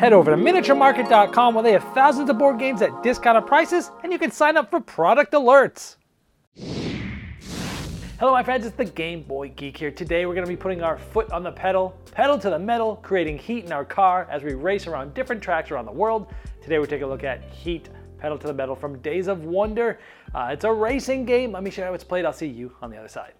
Head over to miniaturemarket.com where they have thousands of board games at discounted prices and you can sign up for product alerts. Hello, my friends, it's the Game Boy Geek here. Today, we're going to be putting our foot on the pedal, pedal to the metal, creating heat in our car as we race around different tracks around the world. Today, we're taking a look at Heat, pedal to the metal from Days of Wonder. Uh, it's a racing game. Let me show you how it's played. I'll see you on the other side.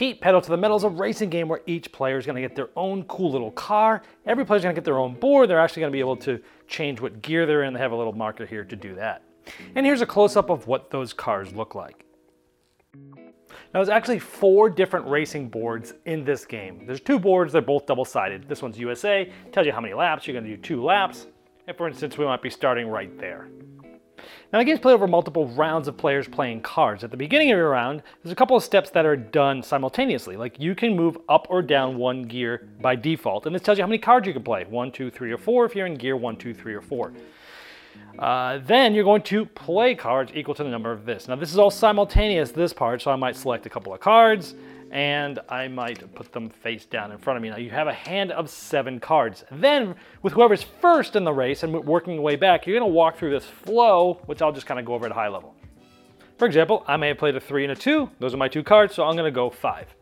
Heat Pedal to the Metal is a racing game where each player is going to get their own cool little car. Every player is going to get their own board. They're actually going to be able to change what gear they're in. They have a little marker here to do that. And here's a close up of what those cars look like. Now, there's actually four different racing boards in this game. There's two boards, they're both double sided. This one's USA, tells you how many laps, you're going to do two laps. And for instance, we might be starting right there. Now the game's played over multiple rounds of players playing cards. At the beginning of your round, there's a couple of steps that are done simultaneously. Like you can move up or down one gear by default, and this tells you how many cards you can play. One, two, three, or four if you're in gear one, two, three, or four. Uh, then you're going to play cards equal to the number of this. Now this is all simultaneous, this part, so I might select a couple of cards, and I might put them face down in front of me. Now you have a hand of seven cards. Then with whoever's first in the race and working your way back, you're gonna walk through this flow, which I'll just kind of go over at a high level. For example, I may have played a three and a two. Those are my two cards, so I'm gonna go five.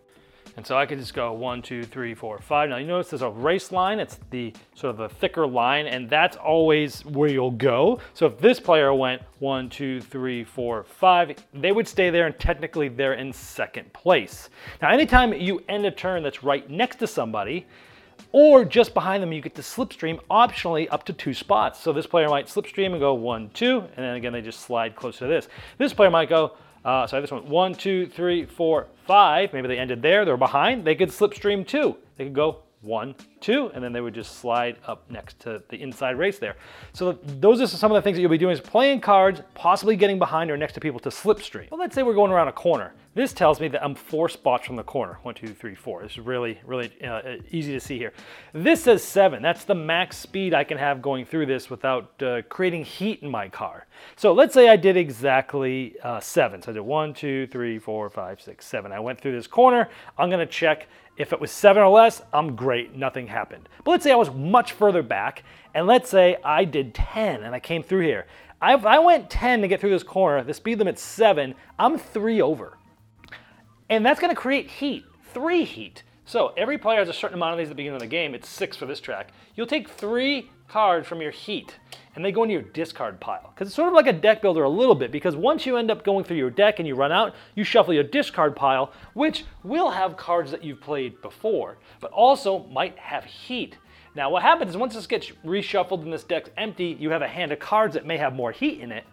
And so I could just go one, two, three, four, five. Now you notice there's a race line. It's the sort of the thicker line, and that's always where you'll go. So if this player went one, two, three, four, five, they would stay there, and technically they're in second place. Now anytime you end a turn that's right next to somebody, or just behind them, you get to slipstream optionally up to two spots. So this player might slipstream and go one, two, and then again they just slide closer to this. This player might go uh, sorry, this one, one, two, three, four, five. Maybe they ended there, they're behind. They could slipstream two. They could go one, two, and then they would just slide up next to the inside race there. So those are some of the things that you'll be doing is playing cards, possibly getting behind or next to people to slipstream. Well, let's say we're going around a corner. This tells me that I'm four spots from the corner. One, two, three, four. This is really, really uh, uh, easy to see here. This says seven. That's the max speed I can have going through this without uh, creating heat in my car. So let's say I did exactly uh, seven. So I did one, two, three, four, five, six, seven. I went through this corner. I'm gonna check if it was seven or less, I'm great, nothing happened. But let's say I was much further back, and let's say I did 10 and I came through here. If I went 10 to get through this corner, the speed limit's seven, I'm three over. And that's going to create heat, three heat. So every player has a certain amount of these at the beginning of the game. It's six for this track. You'll take three cards from your heat and they go into your discard pile. Because it's sort of like a deck builder a little bit, because once you end up going through your deck and you run out, you shuffle your discard pile, which will have cards that you've played before, but also might have heat. Now what happens is once this gets reshuffled and this deck's empty, you have a hand of cards that may have more heat in it,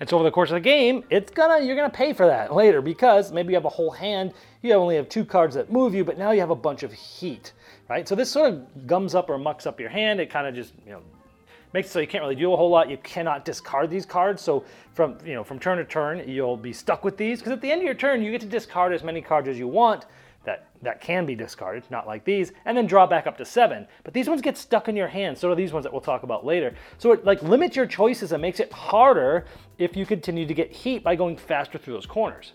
and so over the course of the game, it's gonna you're gonna pay for that later because maybe you have a whole hand, you only have two cards that move you, but now you have a bunch of heat, right? So this sort of gums up or mucks up your hand. It kind of just you know makes it so you can't really do a whole lot. You cannot discard these cards. So from you know from turn to turn, you'll be stuck with these because at the end of your turn, you get to discard as many cards as you want that, that can be discarded, not like these, and then draw back up to seven. But these ones get stuck in your hand, so do these ones that we'll talk about later. So it like limits your choices and makes it harder if you continue to get heat by going faster through those corners.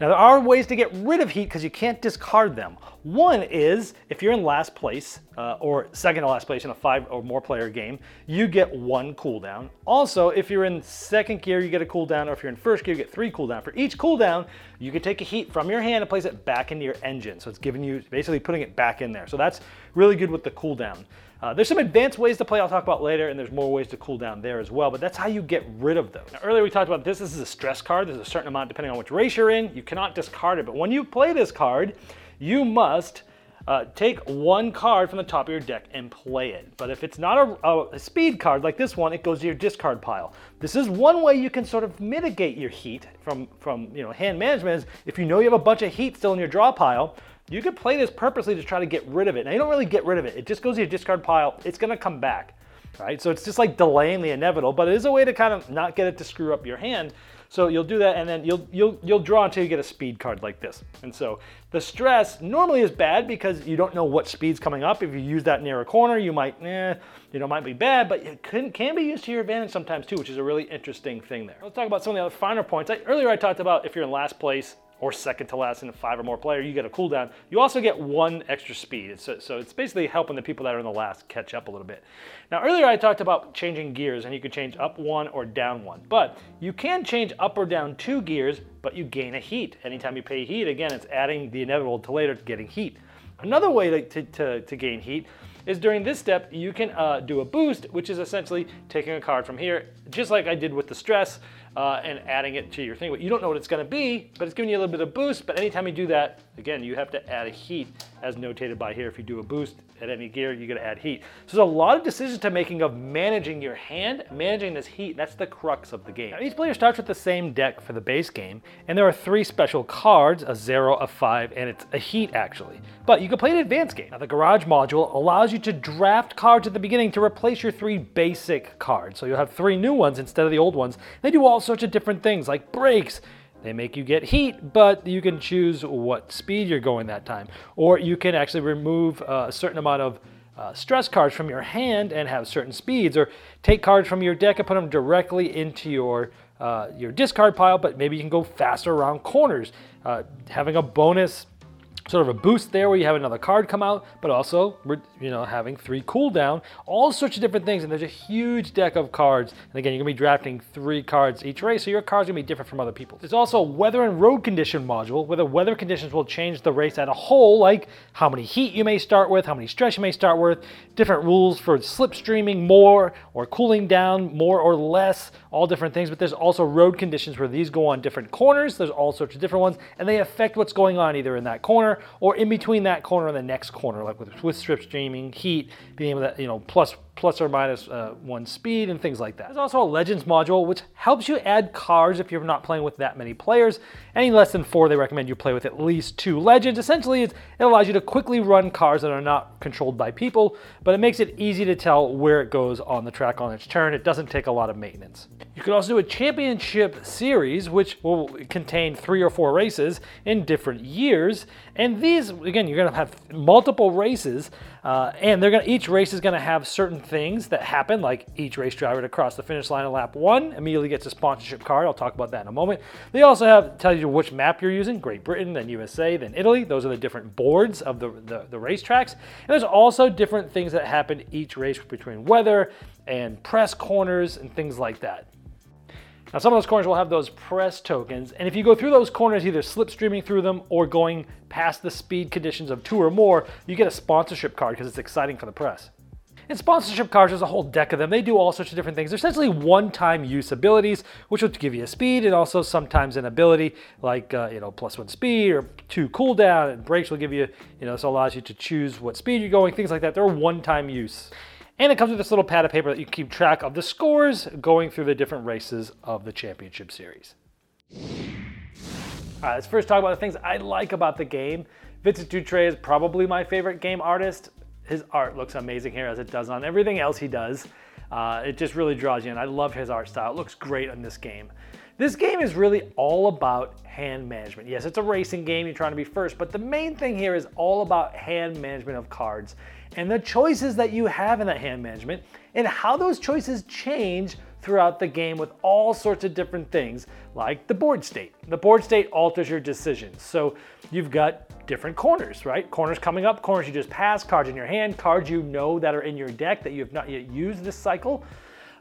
Now there are ways to get rid of heat because you can't discard them. One is if you're in last place uh, or second to last place in a five or more player game, you get one cooldown. Also, if you're in second gear, you get a cooldown, or if you're in first gear, you get three cooldown. For each cooldown, you can take a heat from your hand and place it back into your engine. So it's giving you basically putting it back in there. So that's really good with the cooldown. Uh, there's some advanced ways to play I'll talk about later, and there's more ways to cool down there as well, but that's how you get rid of those. Now, earlier we talked about this. This is a stress card. There's a certain amount depending on which race you're in. You cannot discard it, but when you play this card, you must uh, take one card from the top of your deck and play it. But if it's not a, a, speed card like this one, it goes to your discard pile. This is one way you can sort of mitigate your heat from, from you know hand management is if you know you have a bunch of heat still in your draw pile, you could play this purposely to try to get rid of it. Now you don't really get rid of it. It just goes to your discard pile. It's gonna come back, right? So it's just like delaying the inevitable, but it is a way to kind of not get it to screw up your hand. So you'll do that and then you'll, you'll, you'll draw until you get a speed card like this. And so the stress normally is bad because you don't know what speed's coming up. If you use that near a corner, you might, eh, you know, might be bad, but it can, can be used to your advantage sometimes too, which is a really interesting thing there. Let's talk about some of the other finer points. I, earlier I talked about if you're in last place, or second to last in a five or more player, you get a cooldown. You also get one extra speed. So, so it's basically helping the people that are in the last catch up a little bit. Now, earlier I talked about changing gears, and you could change up one or down one. But you can change up or down two gears, but you gain a heat. Anytime you pay heat, again, it's adding the inevitable to later getting heat. Another way to, to, to, to gain heat is during this step, you can uh, do a boost, which is essentially taking a card from here, just like I did with the stress, uh, and adding it to your thing. But you don't know what it's gonna be, but it's giving you a little bit of boost. But anytime you do that, again, you have to add a heat as notated by here. If you do a boost at any gear, you gotta add heat. So there's a lot of decisions to making of managing your hand, managing this heat. That's the crux of the game. Now, each player starts with the same deck for the base game, and there are three special cards, a zero, a five, and it's a heat actually. But you can play an advanced game. Now the garage module allows you to draft cards at the beginning to replace your three basic cards. So you'll have three new ones instead of the old ones. They do all sorts of different things like brakes. They make you get heat, but you can choose what speed you're going that time. Or you can actually remove uh, a certain amount of uh, stress cards from your hand and have certain speeds, or take cards from your deck and put them directly into your uh, your discard pile. But maybe you can go faster around corners, uh, having a bonus sort of a boost there where you have another card come out, but also you know having three cooldown, all sorts of different things. And there's a huge deck of cards. And again, you're gonna be drafting three cards each race, so your cards are gonna be different from other people's. There's also a weather and road condition module where the weather conditions will change the race as a whole, like how many heat you may start with, how many stress you may start with, different rules for slipstreaming more or cooling down more or less, all different things. But there's also road conditions where these go on different corners. There's all sorts of different ones, and they affect what's going on either in that corner or in between that corner and the next corner, like with, with strip streaming, heat, being able to, you know, plus plus or minus uh, one speed and things like that. There's also a Legends module, which helps you add cards if you're not playing with that many players. Any less than four, they recommend you play with at least two Legends. Essentially, it allows you to quickly run cards that are not controlled by people, but it makes it easy to tell where it goes on the track on its turn. It doesn't take a lot of maintenance. You can also do a championship series, which will contain three or four races in different years. And these, again, you're going to have multiple races, uh, and they're going to each race is going to have certain things that happen, like each race driver to cross the finish line in lap one immediately gets a sponsorship card. I'll talk about that in a moment. They also have tell you which map you're using: Great Britain, then USA, then Italy. Those are the different boards of the the, the racetracks. And there's also different things that happen each race between weather and press corners and things like that. Now, some of those corners will have those press tokens, and if you go through those corners, either slipstreaming through them or going past the speed conditions of two or more, you get a sponsorship card because it's exciting for the press. And sponsorship cards, there's a whole deck of them. They do all sorts of different things. They're essentially one-time use abilities, which will give you a speed and also sometimes an ability like, uh, you know, plus one speed or two cooldown. And brakes will give you, you know, so allows you to choose what speed you're going, things like that. They're one-time use. And it comes with this little pad of paper that you keep track of the scores going through the different races of the championship series. All right, let's first talk about the things I like about the game. Vincent Dutrait is probably my favorite game artist his art looks amazing here as it does on everything else he does. Uh, it just really draws you in. I love his art style. It looks great on this game. This game is really all about hand management. Yes, it's a racing game, you're trying to be first, but the main thing here is all about hand management of cards and the choices that you have in that hand management and how those choices change throughout the game with all sorts of different things like the board state. The board state alters your decisions. So you've got different corners, right? Corners coming up, corners you just pass, cards in your hand, cards you know that are in your deck that you have not yet used this cycle.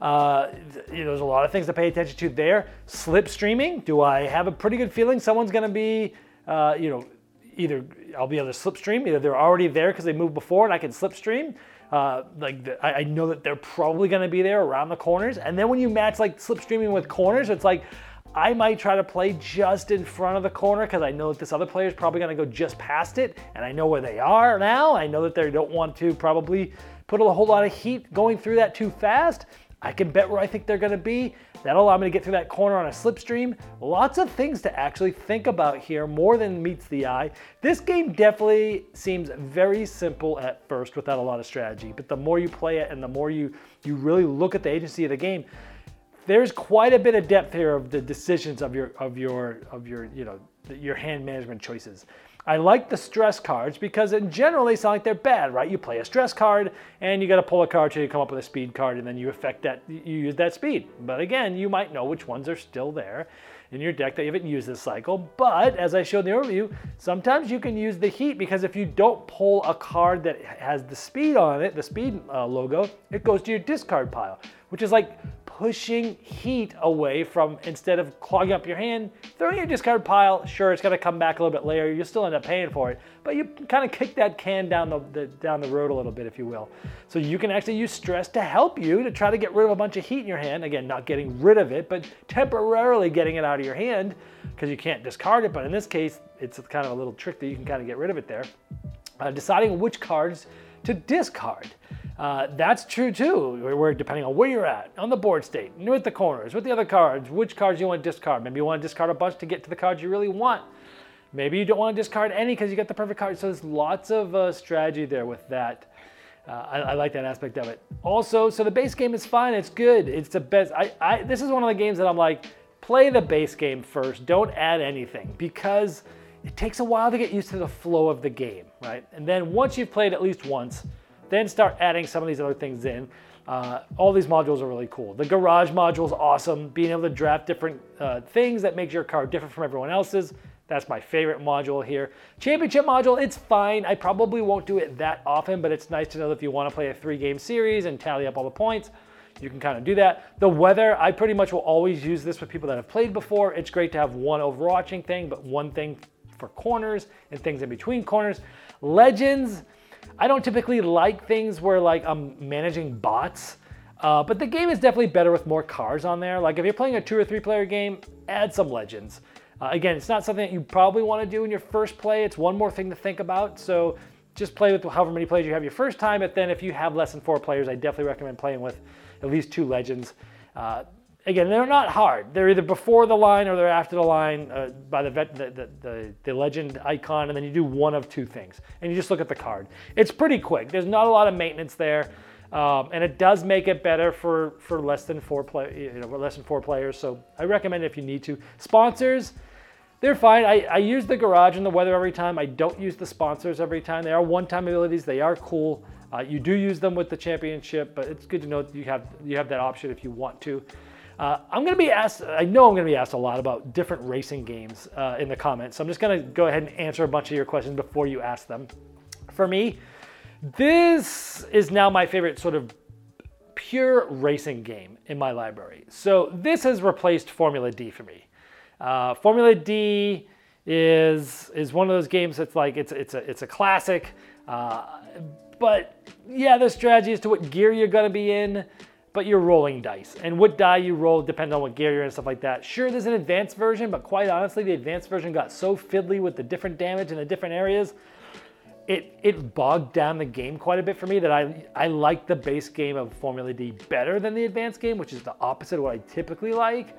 Uh, you know, there's a lot of things to pay attention to there. Slipstreaming, do I have a pretty good feeling someone's going to be, uh, you know, either I'll be able to slipstream, either they're already there because they moved before and I can slipstream. Uh, like the, I, I, know that they're probably going to be there around the corners. And then when you match like slipstreaming with corners, it's like I might try to play just in front of the corner because I know that this other player is probably going to go just past it, and I know where they are now. I know that they don't want to probably put a whole lot of heat going through that too fast. I can bet where I think they're going to be. That'll allow me to get through that corner on a slipstream. Lots of things to actually think about here, more than meets the eye. This game definitely seems very simple at first without a lot of strategy, but the more you play it and the more you, you really look at the agency of the game, there's quite a bit of depth here of the decisions of your of your of your you know your hand management choices. I like the stress cards because in general they sound like they're bad, right? You play a stress card and you got to pull a card till you come up with a speed card and then you affect that you use that speed. But again, you might know which ones are still there. in your deck that you haven't used this cycle. But as I showed in the overview, sometimes you can use the heat because if you don't pull a card that has the speed on it, the speed uh, logo, it goes to your discard pile, which is like pushing heat away from instead of clogging up your hand, throwing your discard pile. Sure, it's to come back a little bit later. You'll still end up paying for it, but you kind of kick that can down the, the, down the road a little bit, if you will. So you can actually use stress to help you to try to get rid of a bunch of heat in your hand. Again, not getting rid of it, but temporarily getting it out of your hand because you can't discard it. But in this case, it's kind of a little trick that you can kind of get rid of it there. Uh, deciding which cards to discard. Uh, that's true too, where depending on where you're at, on the board state, with the corners, with the other cards, which cards you want to discard. Maybe you want to discard a bunch to get to the cards you really want. Maybe you don't want to discard any because you got the perfect card. So there's lots of uh, strategy there with that. Uh, I, I, like that aspect of it. Also, so the base game is fine. It's good. It's the best. I, I, this is one of the games that I'm like, play the base game first. Don't add anything because it takes a while to get used to the flow of the game, right? And then once you've played at least once, then start adding some of these other things in. Uh, all these modules are really cool. The garage module is awesome. Being able to draft different uh, things that makes your car different from everyone else's. That's my favorite module here. Championship module, it's fine. I probably won't do it that often, but it's nice to know that if you want to play a three game series and tally up all the points, you can kind of do that. The weather, I pretty much will always use this with people that have played before. It's great to have one overarching thing, but one thing for corners and things in between corners. Legends, I don't typically like things where like I'm managing bots, uh, but the game is definitely better with more cars on there. Like if you're playing a two or three player game, add some legends. Uh, again, it's not something that you probably want to do in your first play. It's one more thing to think about. So just play with however many players you have your first time. But then if you have less than four players, I definitely recommend playing with at least two legends. Uh, again, they're not hard. They're either before the line or they're after the line uh, by the, vet, the, the, the, the, legend icon, and then you do one of two things. And you just look at the card. It's pretty quick. There's not a lot of maintenance there. Um, and it does make it better for, for less than four play, you know, less than four players. So I recommend if you need to. Sponsors, they're fine. I, I use the garage and the weather every time. I don't use the sponsors every time. They are one-time abilities. They are cool. Uh, you do use them with the championship, but it's good to know you have you have that option if you want to. Uh, I'm going to be asked, I know I'm going to be asked a lot about different racing games uh, in the comments. So I'm just going to go ahead and answer a bunch of your questions before you ask them. For me, this is now my favorite sort of pure racing game in my library. So this has replaced Formula D for me. Uh, Formula D is is one of those games that's like it's it's a it's a classic, uh, but yeah, the strategy as to what gear you're gonna be in but you're rolling dice. And what die you roll depends on what gear you're in and stuff like that. Sure, there's an advanced version, but quite honestly, the advanced version got so fiddly with the different damage in the different areas, it, it bogged down the game quite a bit for me that I, I like the base game of Formula D better than the advanced game, which is the opposite of what I typically like.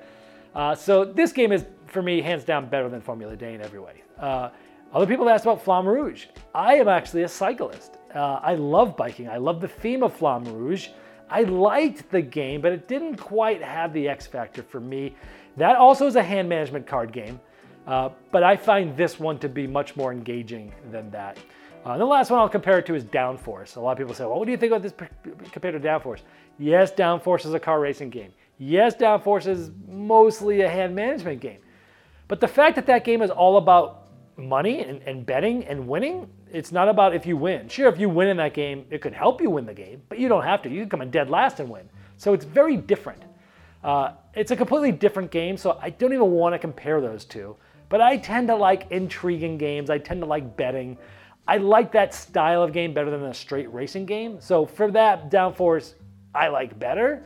Uh, so this game is, for me, hands down better than Formula D in every way. Uh, other people asked about Flamme Rouge. I am actually a cyclist. Uh, I love biking. I love the theme of Flamme Rouge. I liked the game, but it didn't quite have the X factor for me. That also is a hand management card game, uh, but I find this one to be much more engaging than that. Uh, the last one I'll compare it to is Downforce. A lot of people say, well, what do you think about this compared to Downforce? Yes, Downforce is a car racing game. Yes, Downforce is mostly a hand management game. But the fact that that game is all about money and, and betting and winning. It's not about if you win. Sure, if you win in that game, it could help you win the game, but you don't have to. You can come in dead last and win. So it's very different. Uh, it's a completely different game, so I don't even want to compare those two. But I tend to like intriguing games. I tend to like betting. I like that style of game better than a straight racing game. So for that, Downforce, I like better.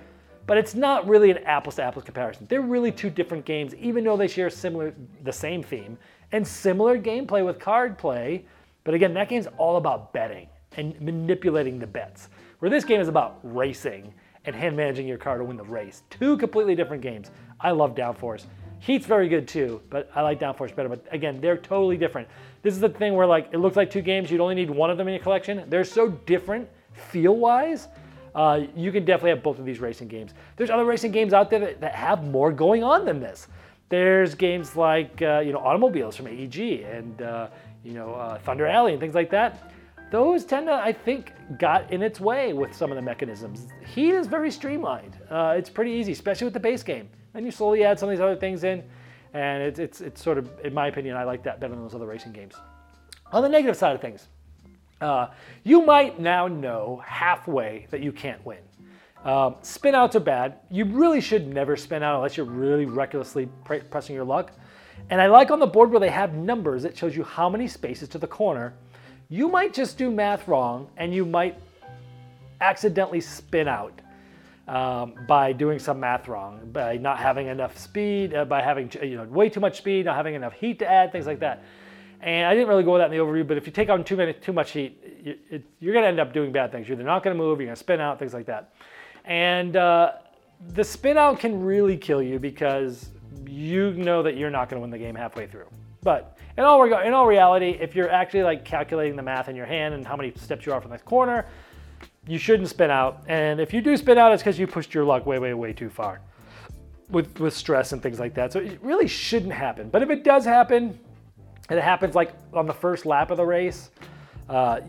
But it's not really an apples to apples comparison. They're really two different games, even though they share similar, the same theme and similar gameplay with card play. But again, that game's all about betting and manipulating the bets. Where this game is about racing and hand managing your car to win the race. Two completely different games. I love Downforce. Heat's very good too, but I like Downforce better. But again, they're totally different. This is the thing where like it looks like two games, you'd only need one of them in your collection. They're so different feel-wise. Uh, you can definitely have both of these racing games. There's other racing games out there that, that have more going on than this. There's games like uh, you know automobiles from AEG and uh, you know uh, Thunder Alley and things like that. Those tend to, I think, got in its way with some of the mechanisms. Heat is very streamlined. Uh, it's pretty easy, especially with the base game. And you slowly add some of these other things in, And it's, it's, it's sort of, in my opinion, I like that better than those other racing games. On the negative side of things, uh, you might now know halfway that you can't win. Um, spin outs are bad. You really should never spin out unless you're really recklessly pre- pressing your luck. And I like on the board where they have numbers that shows you how many spaces to the corner. You might just do math wrong and you might accidentally spin out um, by doing some math wrong, by not having enough speed, uh, by having you know way too much speed, not having enough heat to add, things like that. And I didn't really go with that in the overview, but if you take on too many, too much heat, you, it, you're going to end up doing bad things. You're not going to move, you're going to spin out, things like that. And uh, the spin out can really kill you because you know that you're not going to win the game halfway through. But in all, in all reality, if you're actually like calculating the math in your hand and how many steps you are from the corner, you shouldn't spin out. And if you do spin out, it's because you pushed your luck way, way, way too far with, with stress and things like that. So it really shouldn't happen. But if it does happen, and it happens like on the first lap of the race, uh,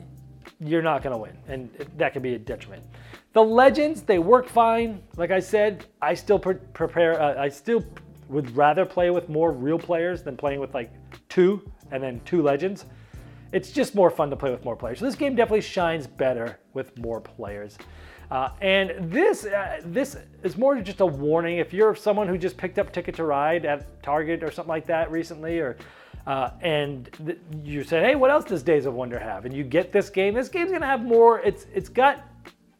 you're not going to win. And that can be a detriment. The legends, they work fine. Like I said, I still pre- prepare, uh, I still would rather play with more real players than playing with like two and then two legends it's just more fun to play with more players. So this game definitely shines better with more players. Uh, and this uh, this is more just a warning. If you're someone who just picked up Ticket to Ride at Target or something like that recently, or uh, and th- you said, "Hey, what else does Days of Wonder have?" and you get this game, this game's gonna have more. It's it's got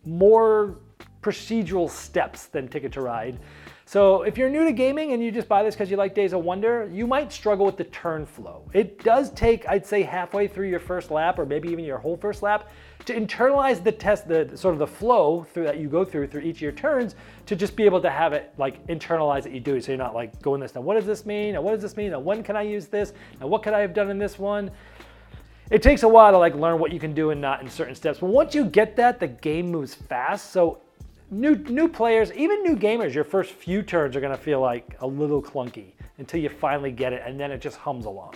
more procedural steps than Ticket to Ride. So if you're new to gaming and you just buy this because you like Days of Wonder, you might struggle with the turn flow. It does take, I'd say, halfway through your first lap, or maybe even your whole first lap, to internalize the test, the sort of the flow through that you go through through each of your turns, to just be able to have it like internalize that you do. So you're not like going this. Now what does this mean? Now what does this mean? Now when can I use this? Now what could I have done in this one? It takes a while to like learn what you can do and not in certain steps. But once you get that, the game moves fast. So new new players, even new gamers, your first few turns are to feel like a little clunky until you finally get it, and then it just hums along.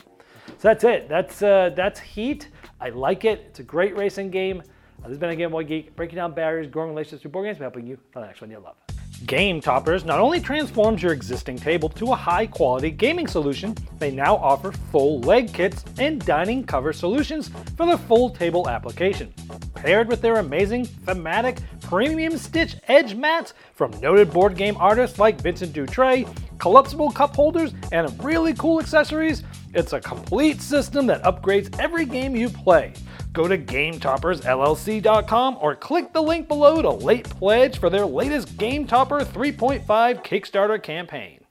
So that's it. That's uh, that's Heat. I like it. It's a great racing game. This has been a Game Boy Geek breaking down barriers, growing relationships through board games, helping you on the next one you love. Game Toppers not only transforms your existing table to a high quality gaming solution, they now offer full leg kits and dining cover solutions for the full table application. Paired with their amazing thematic premium stitch edge mats from noted board game artists like Vincent Dutrait, collapsible cup holders, and really cool accessories, it's a complete system that upgrades every game you play. Go to GameToppersLLC.com or click the link below to late pledge for their latest Game Topper 3.5 Kickstarter campaign.